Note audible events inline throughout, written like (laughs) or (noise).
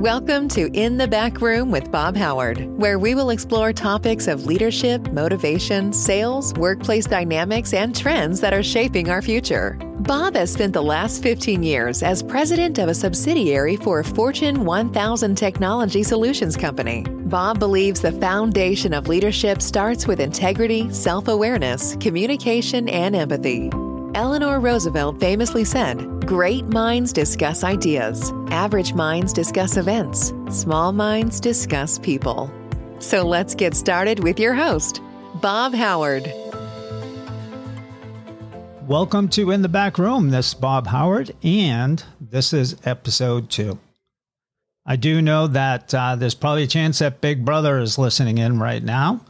Welcome to In the Back Room with Bob Howard, where we will explore topics of leadership, motivation, sales, workplace dynamics, and trends that are shaping our future. Bob has spent the last 15 years as president of a subsidiary for a Fortune 1000 technology solutions company. Bob believes the foundation of leadership starts with integrity, self awareness, communication, and empathy. Eleanor Roosevelt famously said, Great minds discuss ideas, average minds discuss events, small minds discuss people. So let's get started with your host, Bob Howard. Welcome to In the Back Room. This is Bob Howard, and this is episode two. I do know that uh, there's probably a chance that Big Brother is listening in right now.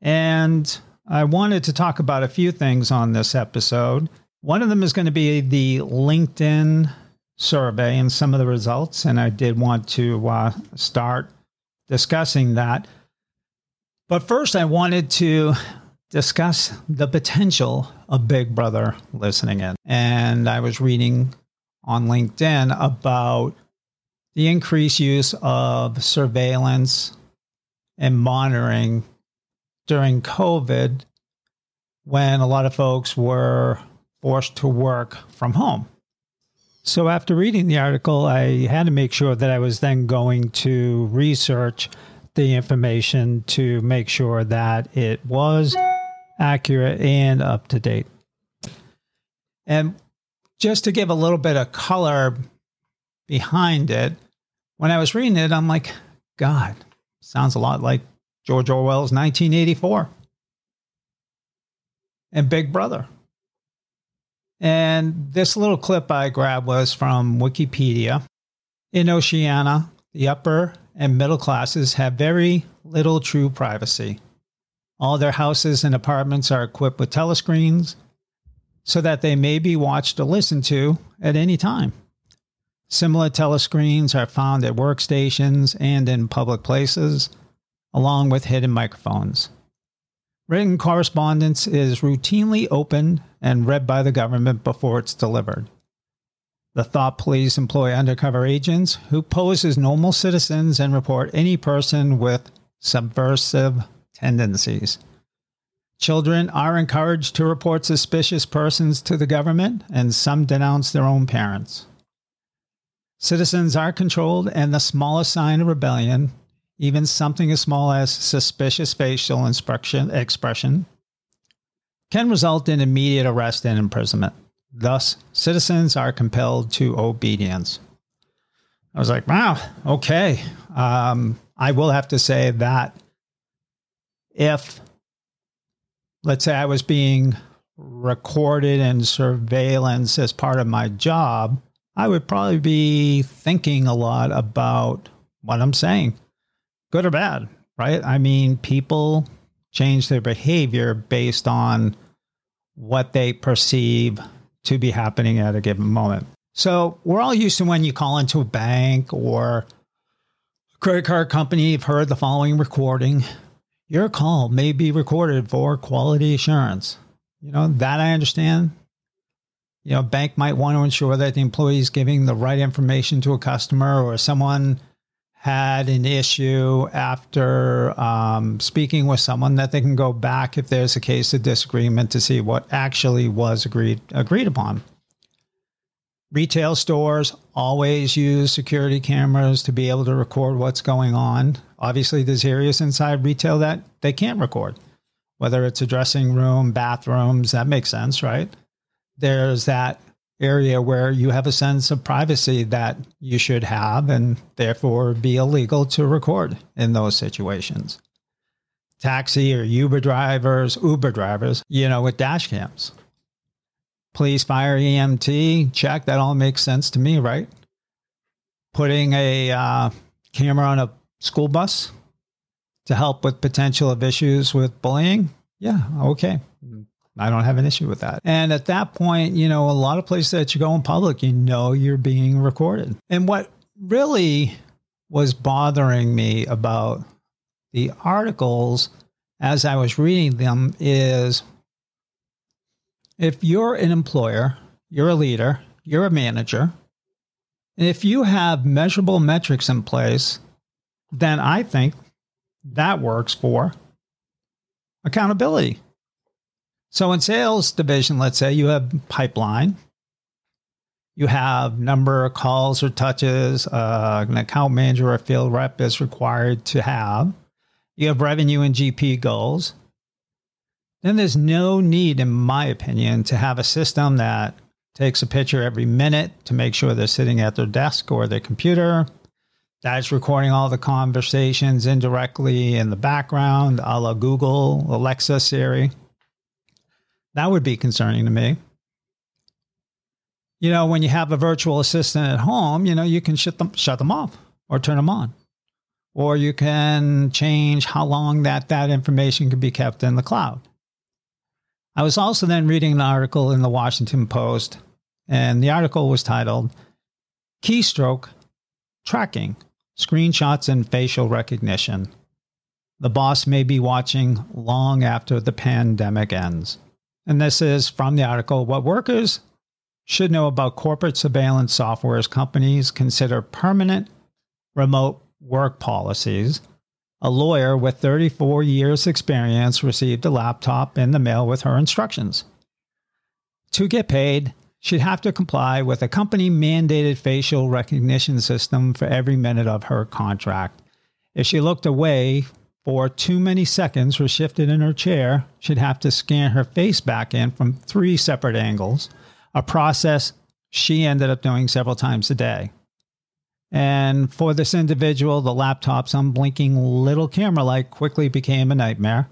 And I wanted to talk about a few things on this episode. One of them is going to be the LinkedIn survey and some of the results. And I did want to uh, start discussing that. But first, I wanted to discuss the potential of Big Brother listening in. And I was reading on LinkedIn about the increased use of surveillance and monitoring during COVID when a lot of folks were forced to work from home. So, after reading the article, I had to make sure that I was then going to research the information to make sure that it was accurate and up to date. And just to give a little bit of color behind it, when I was reading it, I'm like, God, sounds a lot like George Orwell's 1984 and Big Brother. And this little clip I grabbed was from Wikipedia. In Oceania, the upper and middle classes have very little true privacy. All their houses and apartments are equipped with telescreens so that they may be watched or listened to at any time. Similar telescreens are found at workstations and in public places, along with hidden microphones. Written correspondence is routinely opened and read by the government before it's delivered. The thought police employ undercover agents who pose as normal citizens and report any person with subversive tendencies. Children are encouraged to report suspicious persons to the government, and some denounce their own parents. Citizens are controlled, and the smallest sign of rebellion, even something as small as suspicious facial expression, can result in immediate arrest and imprisonment. Thus, citizens are compelled to obedience. I was like, wow, okay. Um, I will have to say that if, let's say, I was being recorded and surveillance as part of my job, I would probably be thinking a lot about what I'm saying, good or bad, right? I mean, people change their behavior based on what they perceive to be happening at a given moment. So we're all used to when you call into a bank or a credit card company, you've heard the following recording. Your call may be recorded for quality assurance. You know, that I understand you know, a bank might want to ensure that the employee is giving the right information to a customer or someone had an issue after um, speaking with someone that they can go back if there's a case of disagreement to see what actually was agreed agreed upon. Retail stores always use security cameras to be able to record what's going on. Obviously, there's areas inside retail that they can't record, whether it's a dressing room, bathrooms, that makes sense, right? there's that area where you have a sense of privacy that you should have and therefore be illegal to record in those situations. Taxi or Uber drivers, Uber drivers, you know, with dash cams. Police, fire, EMT, check. That all makes sense to me, right? Putting a uh, camera on a school bus to help with potential of issues with bullying. Yeah, okay. I don't have an issue with that. And at that point, you know, a lot of places that you go in public, you know you're being recorded. And what really was bothering me about the articles as I was reading them is if you're an employer, you're a leader, you're a manager, And if you have measurable metrics in place, then I think that works for accountability. So in sales division, let's say you have pipeline, you have number of calls or touches uh, an account manager or field rep is required to have. You have revenue and GP goals. Then there's no need, in my opinion, to have a system that takes a picture every minute to make sure they're sitting at their desk or their computer. That's recording all the conversations indirectly in the background, a la Google, Alexa, Siri. That would be concerning to me. You know, when you have a virtual assistant at home, you know, you can shut them, shut them off or turn them on. Or you can change how long that, that information can be kept in the cloud. I was also then reading an article in the Washington Post, and the article was titled Keystroke Tracking Screenshots and Facial Recognition. The boss may be watching long after the pandemic ends. And this is from the article What workers should know about corporate surveillance software as companies consider permanent remote work policies a lawyer with 34 years' experience received a laptop in the mail with her instructions. To get paid, she'd have to comply with a company mandated facial recognition system for every minute of her contract. If she looked away for too many seconds or shifted in her chair, she'd have to scan her face back in from three separate angles, a process she ended up doing several times a day. And for this individual, the laptop's unblinking little camera light quickly became a nightmare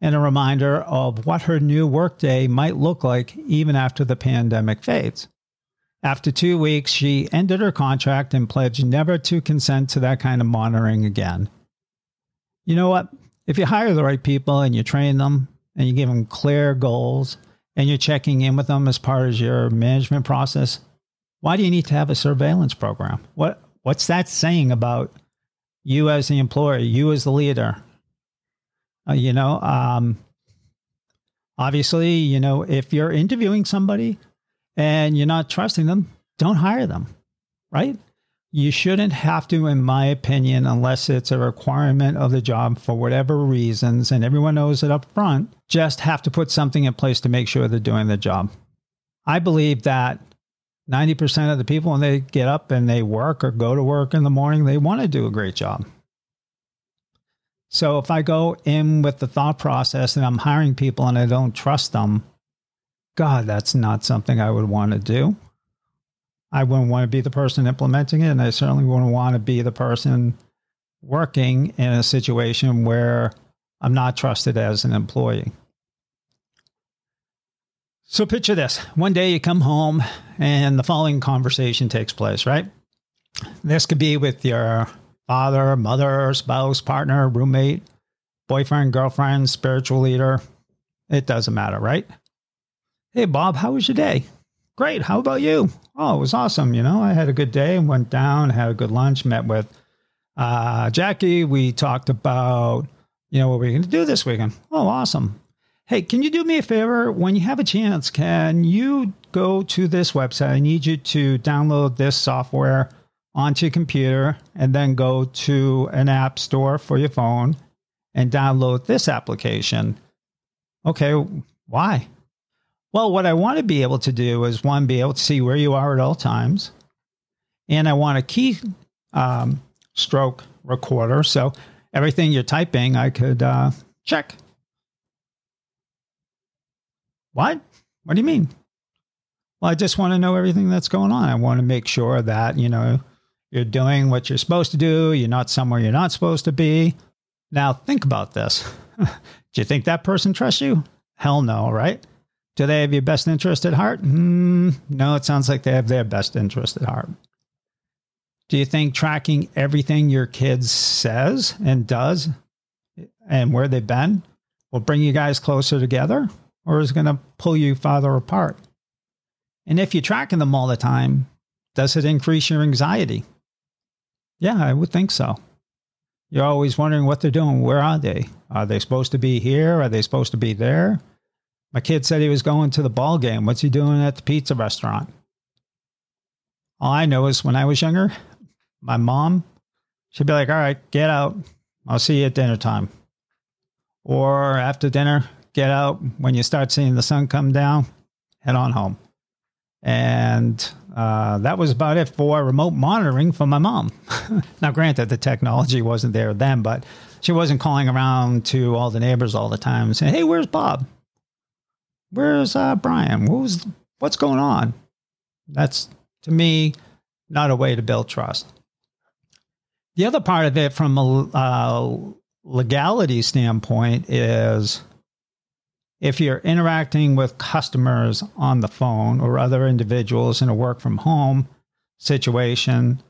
and a reminder of what her new workday might look like even after the pandemic fades. After two weeks, she ended her contract and pledged never to consent to that kind of monitoring again. You know what? If you hire the right people and you train them and you give them clear goals and you're checking in with them as part of your management process, why do you need to have a surveillance program? What what's that saying about you as the employer, you as the leader? Uh, you know, um, obviously, you know, if you're interviewing somebody and you're not trusting them, don't hire them, right? You shouldn't have to, in my opinion, unless it's a requirement of the job for whatever reasons, and everyone knows it up front, just have to put something in place to make sure they're doing the job. I believe that 90% of the people, when they get up and they work or go to work in the morning, they want to do a great job. So if I go in with the thought process and I'm hiring people and I don't trust them, God, that's not something I would want to do. I wouldn't want to be the person implementing it. And I certainly wouldn't want to be the person working in a situation where I'm not trusted as an employee. So picture this. One day you come home and the following conversation takes place, right? This could be with your father, mother, spouse, partner, roommate, boyfriend, girlfriend, spiritual leader. It doesn't matter, right? Hey, Bob, how was your day? Great. How about you? Oh, it was awesome. You know, I had a good day and went down, had a good lunch, met with uh, Jackie. We talked about, you know, what we're going to do this weekend. Oh, awesome. Hey, can you do me a favor? When you have a chance, can you go to this website? I need you to download this software onto your computer and then go to an app store for your phone and download this application. Okay, why? Well, what I want to be able to do is one, be able to see where you are at all times. And I want a key um, stroke recorder. So everything you're typing, I could uh, check. What? What do you mean? Well, I just want to know everything that's going on. I want to make sure that, you know, you're doing what you're supposed to do. You're not somewhere you're not supposed to be. Now, think about this. (laughs) do you think that person trusts you? Hell no, right? Do they have your best interest at heart? Mm, no, it sounds like they have their best interest at heart. Do you think tracking everything your kid says and does and where they've been will bring you guys closer together? or is going to pull you farther apart? And if you're tracking them all the time, does it increase your anxiety? Yeah, I would think so. You're always wondering what they're doing. Where are they? Are they supposed to be here? Are they supposed to be there? My kid said he was going to the ball game. What's he doing at the pizza restaurant? All I know is when I was younger, my mom, she'd be like, all right, get out. I'll see you at dinner time. Or after dinner, get out. When you start seeing the sun come down, head on home. And uh, that was about it for remote monitoring for my mom. (laughs) now, granted, the technology wasn't there then, but she wasn't calling around to all the neighbors all the time and saying, "Hey, where's Bob? Where's uh, Brian? Who's what's going on?" That's to me not a way to build trust. The other part of it, from a uh, legality standpoint, is if you're interacting with customers on the phone or other individuals in a work from home situation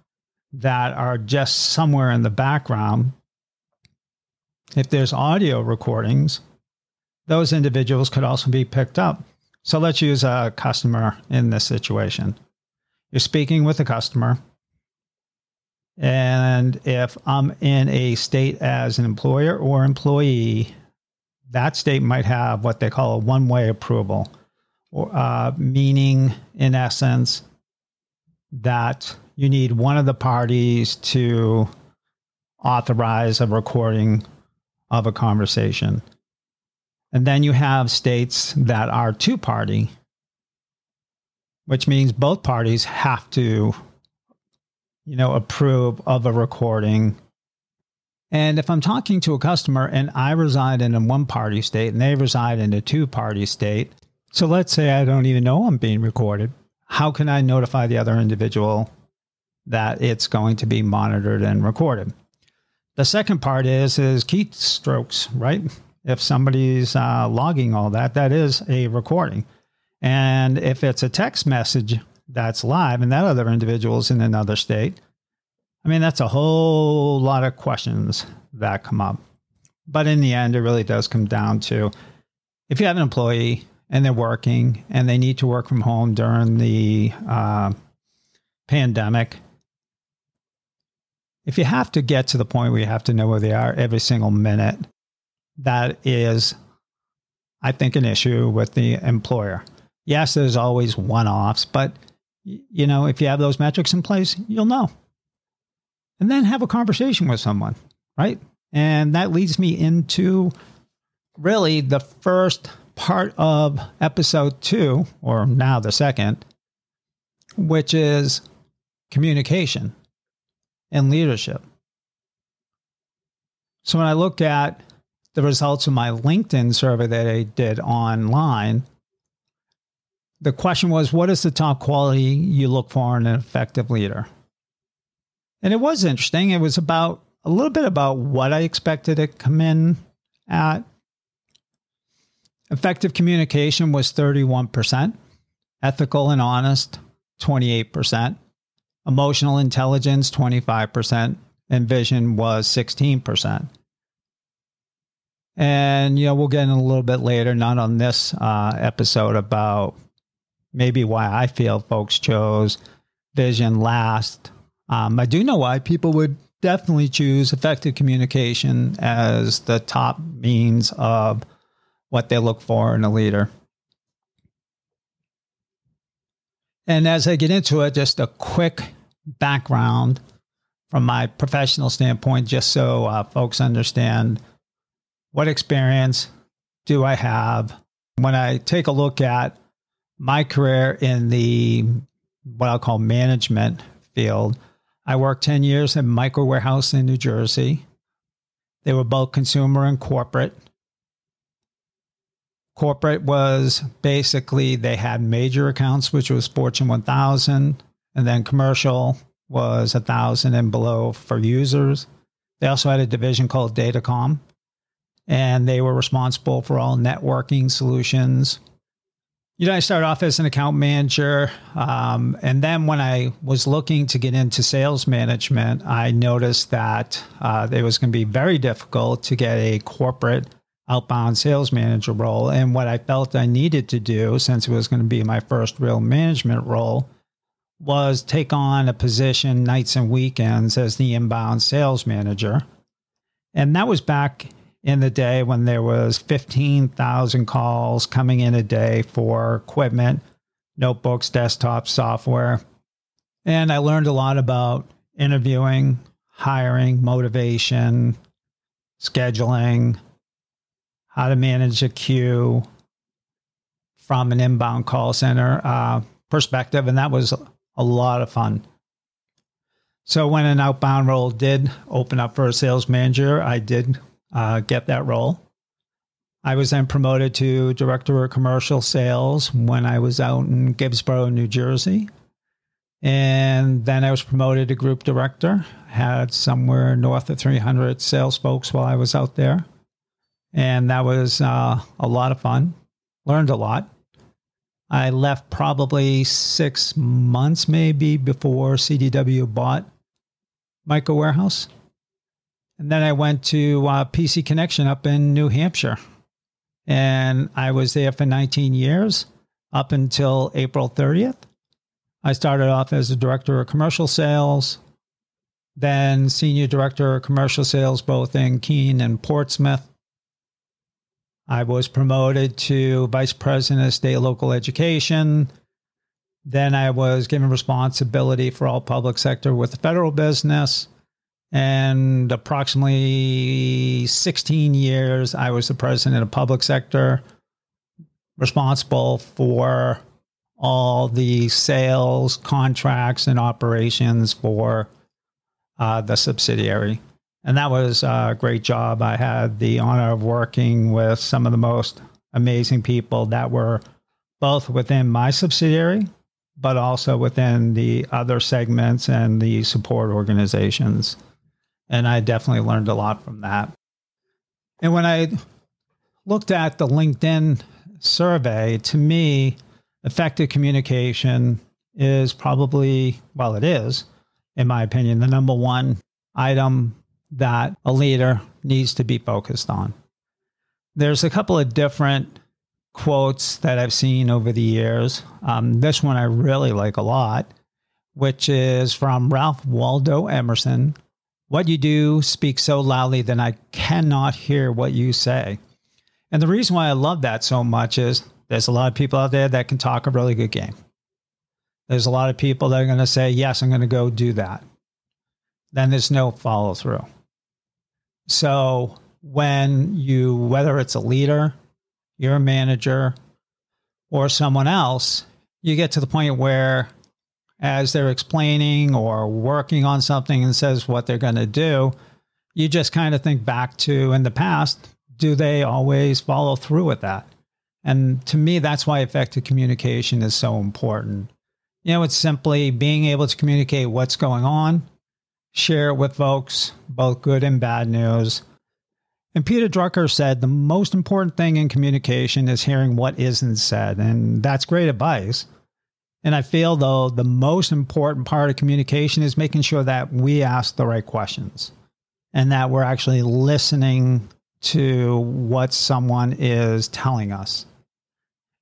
that are just somewhere in the background, if there's audio recordings, those individuals could also be picked up. So let's use a customer in this situation. You're speaking with a customer. And if I'm in a state as an employer or employee that state might have what they call a one way approval, or, uh, meaning, in essence, that you need one of the parties to authorize a recording of a conversation. And then you have states that are two party, which means both parties have to, you know, approve of a recording and if I'm talking to a customer and I reside in a one party state and they reside in a two party state, so let's say I don't even know I'm being recorded, how can I notify the other individual that it's going to be monitored and recorded? The second part is is keystrokes, right? If somebody's uh, logging all that, that is a recording. And if it's a text message that's live and that other individual is in another state, I mean, that's a whole lot of questions that come up. But in the end, it really does come down to if you have an employee and they're working and they need to work from home during the uh, pandemic, if you have to get to the point where you have to know where they are every single minute, that is, I think, an issue with the employer. Yes, there's always one offs, but you know, if you have those metrics in place, you'll know and then have a conversation with someone, right? And that leads me into really the first part of episode two, or now the second, which is communication and leadership. So when I look at the results of my LinkedIn survey that I did online, the question was what is the top quality you look for in an effective leader? And it was interesting. It was about a little bit about what I expected to come in at. Effective communication was 31%, ethical and honest, 28%, emotional intelligence, 25%, and vision was 16%. And, you know, we'll get in a little bit later, not on this uh, episode, about maybe why I feel folks chose vision last um, I do know why people would definitely choose effective communication as the top means of what they look for in a leader. And as I get into it, just a quick background from my professional standpoint, just so uh, folks understand what experience do I have when I take a look at my career in the what I'll call management field. I worked 10 years at Micro Warehouse in New Jersey. They were both consumer and corporate. Corporate was basically they had major accounts, which was Fortune 1000, and then commercial was a thousand and below for users. They also had a division called Datacom, and they were responsible for all networking solutions, you know, I started off as an account manager. Um, and then when I was looking to get into sales management, I noticed that uh, it was going to be very difficult to get a corporate outbound sales manager role. And what I felt I needed to do, since it was going to be my first real management role, was take on a position nights and weekends as the inbound sales manager. And that was back in the day when there was 15,000 calls coming in a day for equipment, notebooks, desktop software. And I learned a lot about interviewing, hiring, motivation, scheduling, how to manage a queue from an inbound call center uh, perspective. And that was a lot of fun. So when an outbound role did open up for a sales manager, I did uh, get that role. I was then promoted to director of commercial sales when I was out in Gibbsboro, New Jersey. And then I was promoted to group director, had somewhere north of 300 sales folks while I was out there. And that was uh, a lot of fun, learned a lot. I left probably six months maybe before CDW bought Micro Warehouse. And then I went to uh, PC Connection up in New Hampshire. And I was there for 19 years up until April 30th. I started off as a director of commercial sales, then senior director of commercial sales both in Keene and Portsmouth. I was promoted to vice president of state local education. Then I was given responsibility for all public sector with the federal business. And approximately 16 years, I was the president of public sector, responsible for all the sales, contracts, and operations for uh, the subsidiary. And that was a great job. I had the honor of working with some of the most amazing people that were both within my subsidiary, but also within the other segments and the support organizations. And I definitely learned a lot from that. And when I looked at the LinkedIn survey, to me, effective communication is probably, well, it is, in my opinion, the number one item that a leader needs to be focused on. There's a couple of different quotes that I've seen over the years. Um, this one I really like a lot, which is from Ralph Waldo Emerson What you do speaks so loudly that I cannot hear what you say. And the reason why I love that so much is there's a lot of people out there that can talk a really good game. There's a lot of people that are going to say, Yes, I'm going to go do that. Then there's no follow through. So when you, whether it's a leader, you're a manager, or someone else, you get to the point where as they're explaining or working on something and says what they're going to do, you just kind of think back to in the past, do they always follow through with that? And to me, that's why effective communication is so important. You know, it's simply being able to communicate what's going on, share it with folks, both good and bad news. And Peter Drucker said the most important thing in communication is hearing what isn't said. And that's great advice. And I feel, though, the most important part of communication is making sure that we ask the right questions and that we're actually listening to what someone is telling us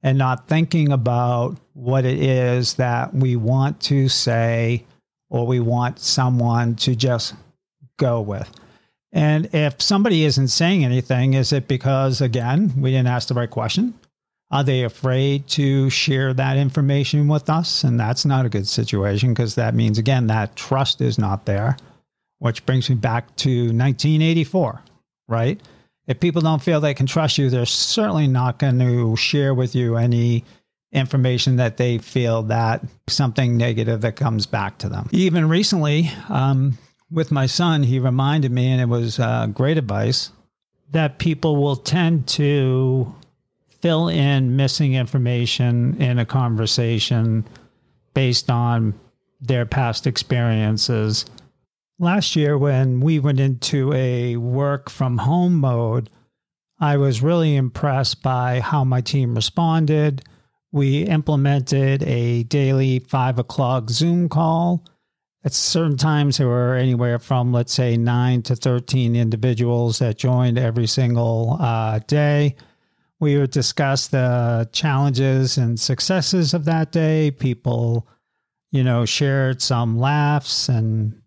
and not thinking about what it is that we want to say or we want someone to just go with. And if somebody isn't saying anything, is it because, again, we didn't ask the right question? Are they afraid to share that information with us? And that's not a good situation because that means, again, that trust is not there, which brings me back to 1984, right? If people don't feel they can trust you, they're certainly not going to share with you any information that they feel that something negative that comes back to them. Even recently, um, with my son, he reminded me, and it was uh, great advice, that people will tend to fill in missing information in a conversation based on their past experiences. Last year, when we went into a work from home mode, I was really impressed by how my team responded we implemented a daily five o'clock Zoom call. At certain times, there were anywhere from, let's say, nine to 13 individuals that joined every single uh, day. We would discuss the challenges and successes of that day. People, you know, shared some laughs and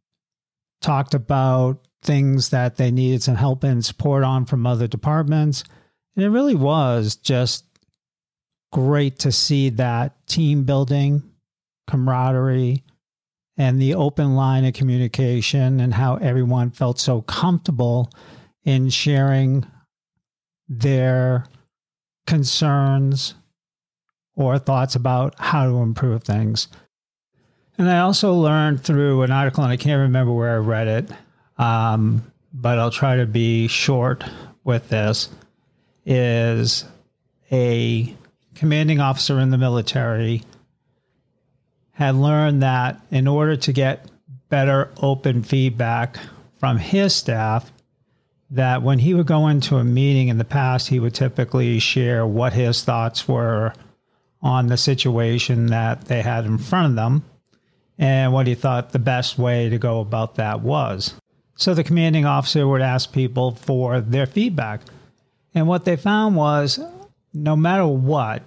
talked about things that they needed some help and support on from other departments. And it really was just great to see that team building, camaraderie, and the open line of communication and how everyone felt so comfortable in sharing their concerns or thoughts about how to improve things. And I also learned through an article, and I can't remember where I read it, um, but I'll try to be short with this, is a commanding officer in the military had learned that in order to get better open feedback from his staff, that when he would go into a meeting in the past, he would typically share what his thoughts were on the situation that they had in front of them and what he thought the best way to go about that was. So the commanding officer would ask people for their feedback. And what they found was no matter what,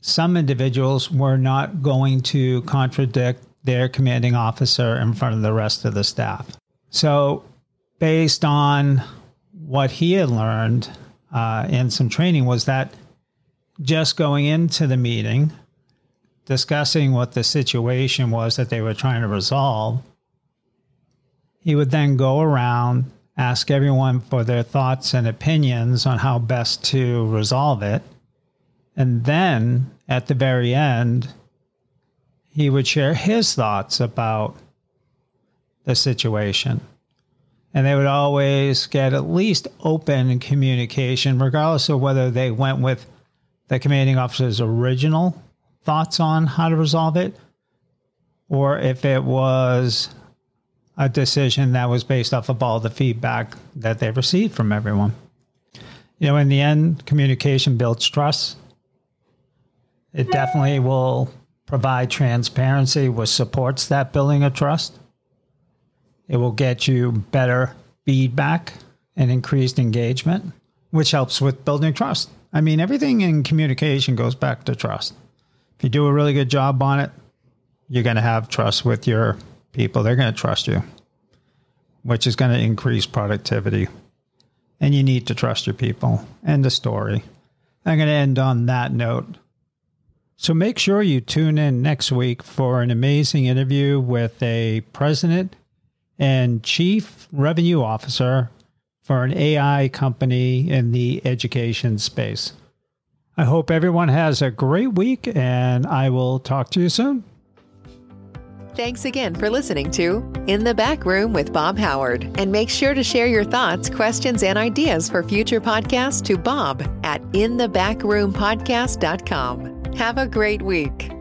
some individuals were not going to contradict their commanding officer in front of the rest of the staff. So, based on what he had learned uh, in some training, was that just going into the meeting, discussing what the situation was that they were trying to resolve, he would then go around, ask everyone for their thoughts and opinions on how best to resolve it. And then at the very end, he would share his thoughts about the situation. And they would always get at least open communication, regardless of whether they went with the commanding officer's original thoughts on how to resolve it, or if it was a decision that was based off of all the feedback that they received from everyone. You know, in the end, communication builds trust. It definitely will provide transparency, which supports that building of trust. It will get you better feedback and increased engagement, which helps with building trust. I mean, everything in communication goes back to trust. If you do a really good job on it, you're going to have trust with your people. They're going to trust you, which is going to increase productivity. And you need to trust your people. End of story. I'm going to end on that note. So make sure you tune in next week for an amazing interview with a president and chief revenue officer for an AI company in the education space. I hope everyone has a great week and I will talk to you soon. Thanks again for listening to In the Back Room with Bob Howard. And make sure to share your thoughts, questions, and ideas for future podcasts to Bob at inthebackroompodcast.com. Have a great week.